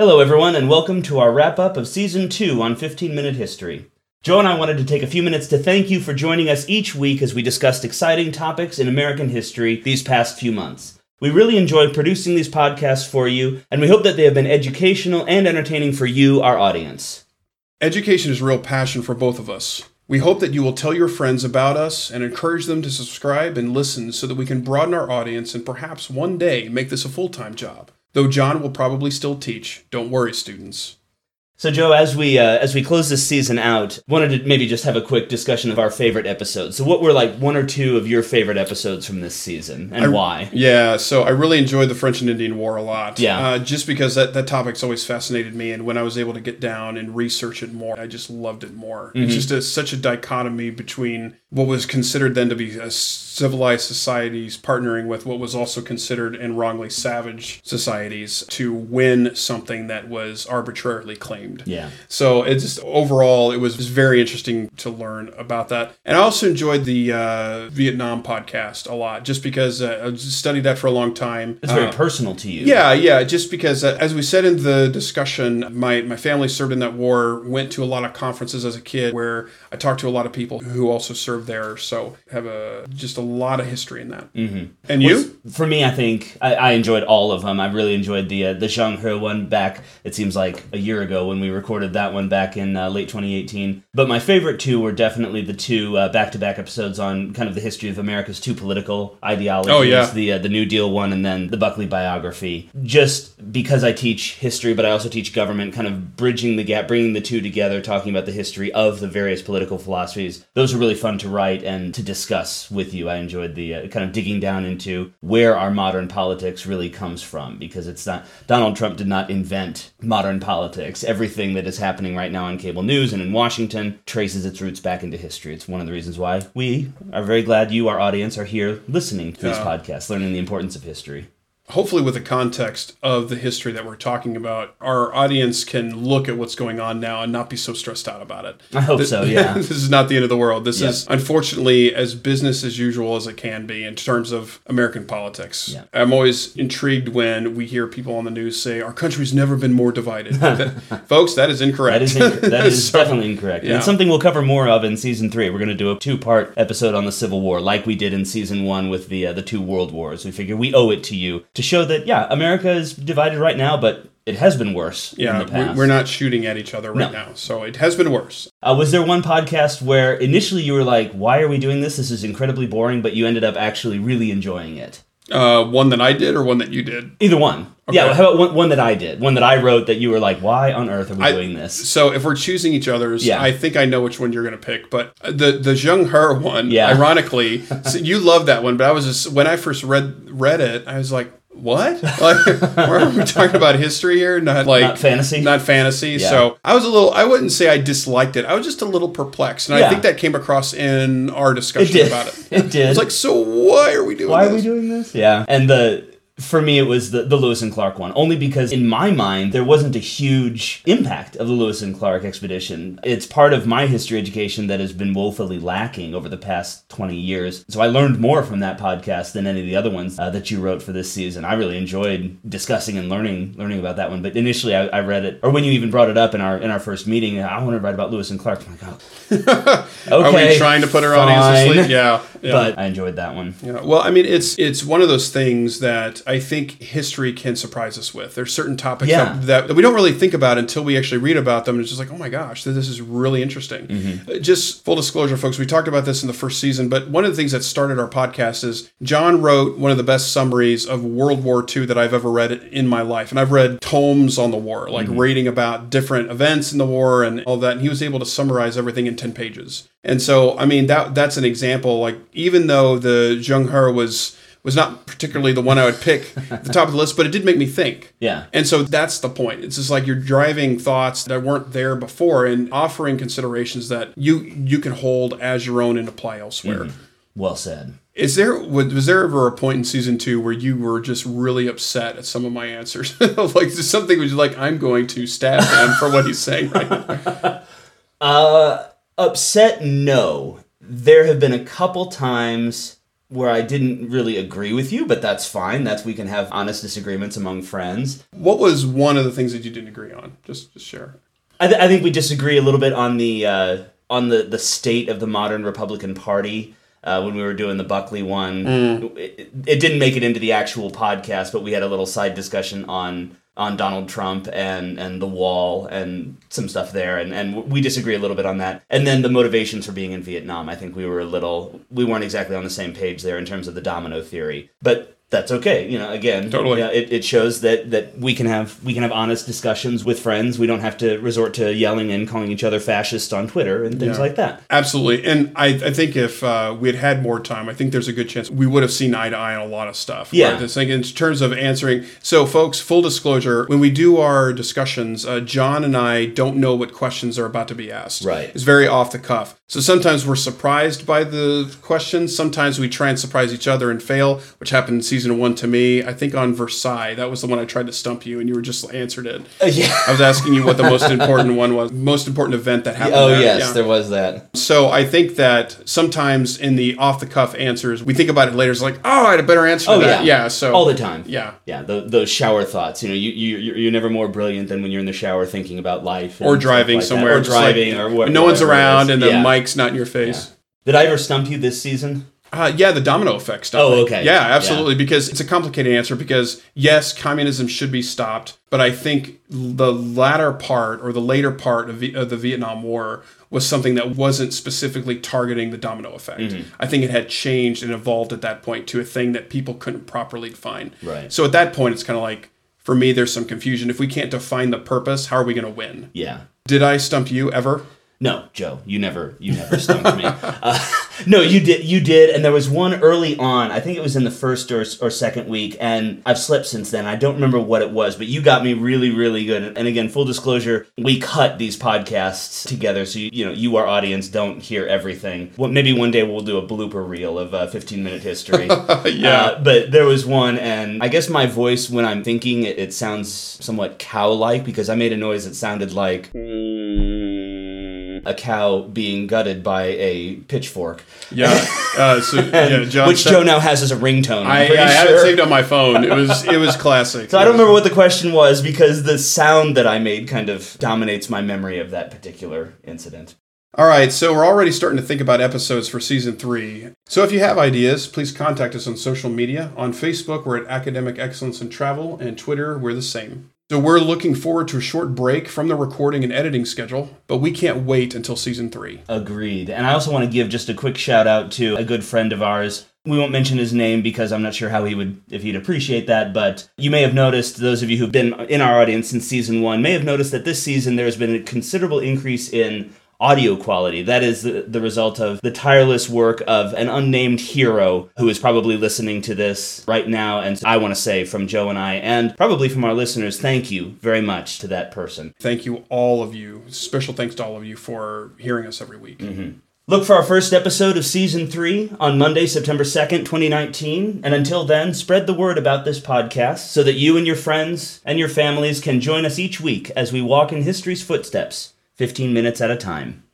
Hello, everyone, and welcome to our wrap up of Season 2 on 15 Minute History. Joe and I wanted to take a few minutes to thank you for joining us each week as we discussed exciting topics in American history these past few months. We really enjoyed producing these podcasts for you, and we hope that they have been educational and entertaining for you, our audience. Education is a real passion for both of us. We hope that you will tell your friends about us and encourage them to subscribe and listen so that we can broaden our audience and perhaps one day make this a full time job. Though John will probably still teach, don't worry, students. So, Joe, as we uh, as we close this season out, wanted to maybe just have a quick discussion of our favorite episodes. So, what were like one or two of your favorite episodes from this season, and I- why? Yeah, so I really enjoyed the French and Indian War a lot. Yeah. Uh, just because that, that topic's always fascinated me, and when I was able to get down and research it more, I just loved it more. Mm-hmm. It's just a, such a dichotomy between what was considered then to be a civilized societies partnering with what was also considered and wrongly savage societies to win something that was arbitrarily claimed. Yeah. So it's just overall, it was very interesting to learn about that. And I also enjoyed the uh, Vietnam podcast a lot, just because uh, I studied that for a long time. It's very Uh, personal to you. yeah, yeah. Just because, uh, as we said in the discussion, my my family served in that war. Went to a lot of conferences as a kid, where I talked to a lot of people who also served there. So have a just a lot of history in that. Mm-hmm. And you? For me, I think I, I enjoyed all of them. I really enjoyed the uh, the Zheng He one back. It seems like a year ago when we recorded that one back in uh, late 2018. But my favorite two were definitely the two back to back episodes on kind of the history of America's two political ideologies. Oh, yeah. the uh, the New Deal one and then the Buckley biography. Just because I teach history, but I also teach government, kind of bridging the gap, bringing the two together, talking about the history of the various political philosophies. Those are really fun to write and to discuss with you. I enjoyed the uh, kind of digging down into where our modern politics really comes from because it's not Donald Trump did not invent modern politics. Everything that is happening right now on cable news and in Washington traces its roots back into history. It's one of the reasons why we are very glad you, our audience, are here listening to these Yeah. podcasts, learning the importance of history. Hopefully with the context of the history that we're talking about, our audience can look at what's going on now and not be so stressed out about it. I hope so, yeah. this is not the end of the world. This Yeah. is unfortunately as business as usual as it can be in terms of American politics. Yeah. I'm always intrigued when we hear people on the news say our country's never been more divided. That- folks, that is incorrect. That is inc- that is So- definitely incorrect. And yeah. it's something we'll cover more of in season three. We're going to do a two-part episode on the Civil War, like we did in season one with the uh, the two world wars. We figure we owe it to you to show that yeah, America is divided right now, but it has been worse Yeah, in the past. we- we're not shooting at each other right No. now. So it has been worse. Uh, was there one podcast where initially you were like, "Why are we doing this? This is incredibly boring," but you ended up actually really enjoying it? Uh, one that I did or one that you did? Either one. Yeah. How about one, one that I did? One that I wrote that you were like, "Why on earth are we I- doing this?" So if we're choosing each other's, Yeah. I think I know which one you're going to pick. But the the Zheng He one, Yeah. ironically, so you love that one. But I was just when I first read read it, I was like, what? Like, are we talking about history here? Not like Not fantasy? Not fantasy. Yeah. So I was a little. I wouldn't say I disliked it. I was just a little perplexed, and Yeah. I think that came across in our discussion did. about it. It did. I was like, so why are we doing? Why are we doing this? Yeah. And the for me it was the, the Lewis and Clark one. Only because in my mind there wasn't a huge impact of the Lewis and Clark expedition. It's part of my history education that has been woefully lacking over the past 20 years. So I learned more from that podcast than any of the other ones uh, that you wrote for this season. I really enjoyed discussing and learning learning about that one. But initially I, I read it or when you even brought it up in our in our first meeting, I want to write about Lewis and Clark. I'm like, oh. Are okay. we trying to put our audience to sleep? Yeah. yeah. But I enjoyed that one. Yeah, well, I mean, it's it's one of those things that I think history can surprise us with. There's certain topics Yeah. that, that, we don't really think about until we actually read about them. And it's just like, oh my gosh, this is really interesting. Mm-hmm. Uh, Just full disclosure, folks, we talked about this in the first season, but one of the things that started our podcast is John wrote one of the best summaries of World War II that I've ever read in my life. And I've read tomes on the war, like Mm-hmm. reading about different events in the war and all that. And he was able to summarize everything in 10 pages. And so, I mean, that that's an example. Like, even though the Zheng He was was not particularly the one I would pick at the top of the list, but it did make me think. Yeah. And so that's the point. It's just like you're driving thoughts that weren't there before and offering considerations that you you can hold as your own and apply elsewhere. Well said. Is there was, was there ever a point in season two where you were just really upset at some of my answers? like something was like I'm going to stab him for what he's saying right now. Uh, upset? No. There have been a couple times where I didn't really agree with you, but that's fine. That's we can have honest disagreements among friends. What was one of the things that you didn't agree on? Just, just share. I, th- I think we disagree a little bit on the uh, on the the state of the modern Republican Party. Uh, when we were doing the Buckley one, it, it didn't make it into the actual podcast, but we had a little side discussion on on Donald Trump and and the wall and some stuff there, and and we disagree a little bit on that. And then the motivations for being in Vietnam, I think we were a little we weren't exactly on the same page there in terms of the domino theory, but that's okay. You know, again, Totally. yeah, it, it shows that that we can have we can have honest discussions with friends. We don't have to resort to yelling and calling each other fascists on Twitter and things Yeah. like that. Absolutely. And I, I think if uh, we had had more time, I think there's a good chance we would have seen eye to eye on a lot of stuff. Yeah. Right? This thing in terms of answering. So, folks, full disclosure when we do our discussions, uh, John and I don't know what questions are about to be asked. Right. It's very off the cuff. So sometimes we're surprised by the questions. Sometimes we try and surprise each other and fail, which happened in season one to me. I think on Versailles, that was the one I tried to stump you, and you were just answered it. Uh, yeah. I was asking you what the most important one was, most important event that happened. Oh there. yes, Yeah. there was that. So I think that sometimes in the off the cuff answers, we think about it later. It's like, oh, I had a better answer. Oh that. yeah, yeah. So all the time. yeah. yeah. tho- those shower thoughts. You know, you you you're never more brilliant than when you're in the shower thinking about life Or driving like somewhere, or just like, driving, or what. no one's around, and the yeah. mic's not in your face. Did I ever stump you this season? Uh, yeah, the domino effect stuff. Oh, okay. Yeah, absolutely. Because it's a complicated answer. Because yes, communism should be stopped, but I think the latter part or the later part of, v- of the Vietnam War was something that wasn't specifically targeting the domino effect. Mm-hmm. I think it had changed and evolved at that point to a thing that people couldn't properly define. Right. So at that point, it's kind of like for me, there's some confusion. If we can't define the purpose, how are we going to win? Yeah. Did I stump you ever? No, Joe, you never, you never stumped me. Uh, no, you did, you did, and there was one early on. I think it was in the first or, or second week, and I've slept since then. I don't remember what it was, but you got me really, really good. And again, full disclosure, we cut these podcasts together, so you, you know, you, our audience, don't hear everything. Well, maybe one day we'll do a blooper reel of uh, 15 minute history. Yeah. Uh, but there was one, and I guess my voice when I'm thinking it, it sounds somewhat cow-like because I made a noise that sounded like a cow being gutted by a pitchfork, Yeah. Uh, so yeah, John. which said- Joe now has as a ringtone. I, I have it saved on my phone. It was it was classic. So I don't remember what the question was because the sound that I made kind of dominates my memory of that particular incident. All right, so we're already starting to think about episodes for season three. So if you have ideas, please contact us on social media. On Facebook, we're at Academic Excellence in Travel, and Twitter, we're the same. So we're looking forward to a short break from the recording and editing schedule, but we can't wait until season three. Agreed. And I also want to give just a quick shout out to a good friend of ours. We won't mention his name because I'm not sure how he would, if he'd appreciate that. But you may have noticed, those of you who've been in our audience since season one may have noticed that this season there's been a considerable increase in audio quality. That is the, the result of the tireless work of an unnamed hero who is probably listening to this right now. And I want to say from Joe and I, and probably from our listeners, thank you very much to that person. Thank you, all of you. Special thanks to all of you for hearing us every week. Mm-hmm. Look for our first episode of season three on Monday, September 2nd, 2019. And until then, spread the word about this podcast so that you and your friends and your families can join us each week as we walk in history's footsteps, 15 minutes at a time.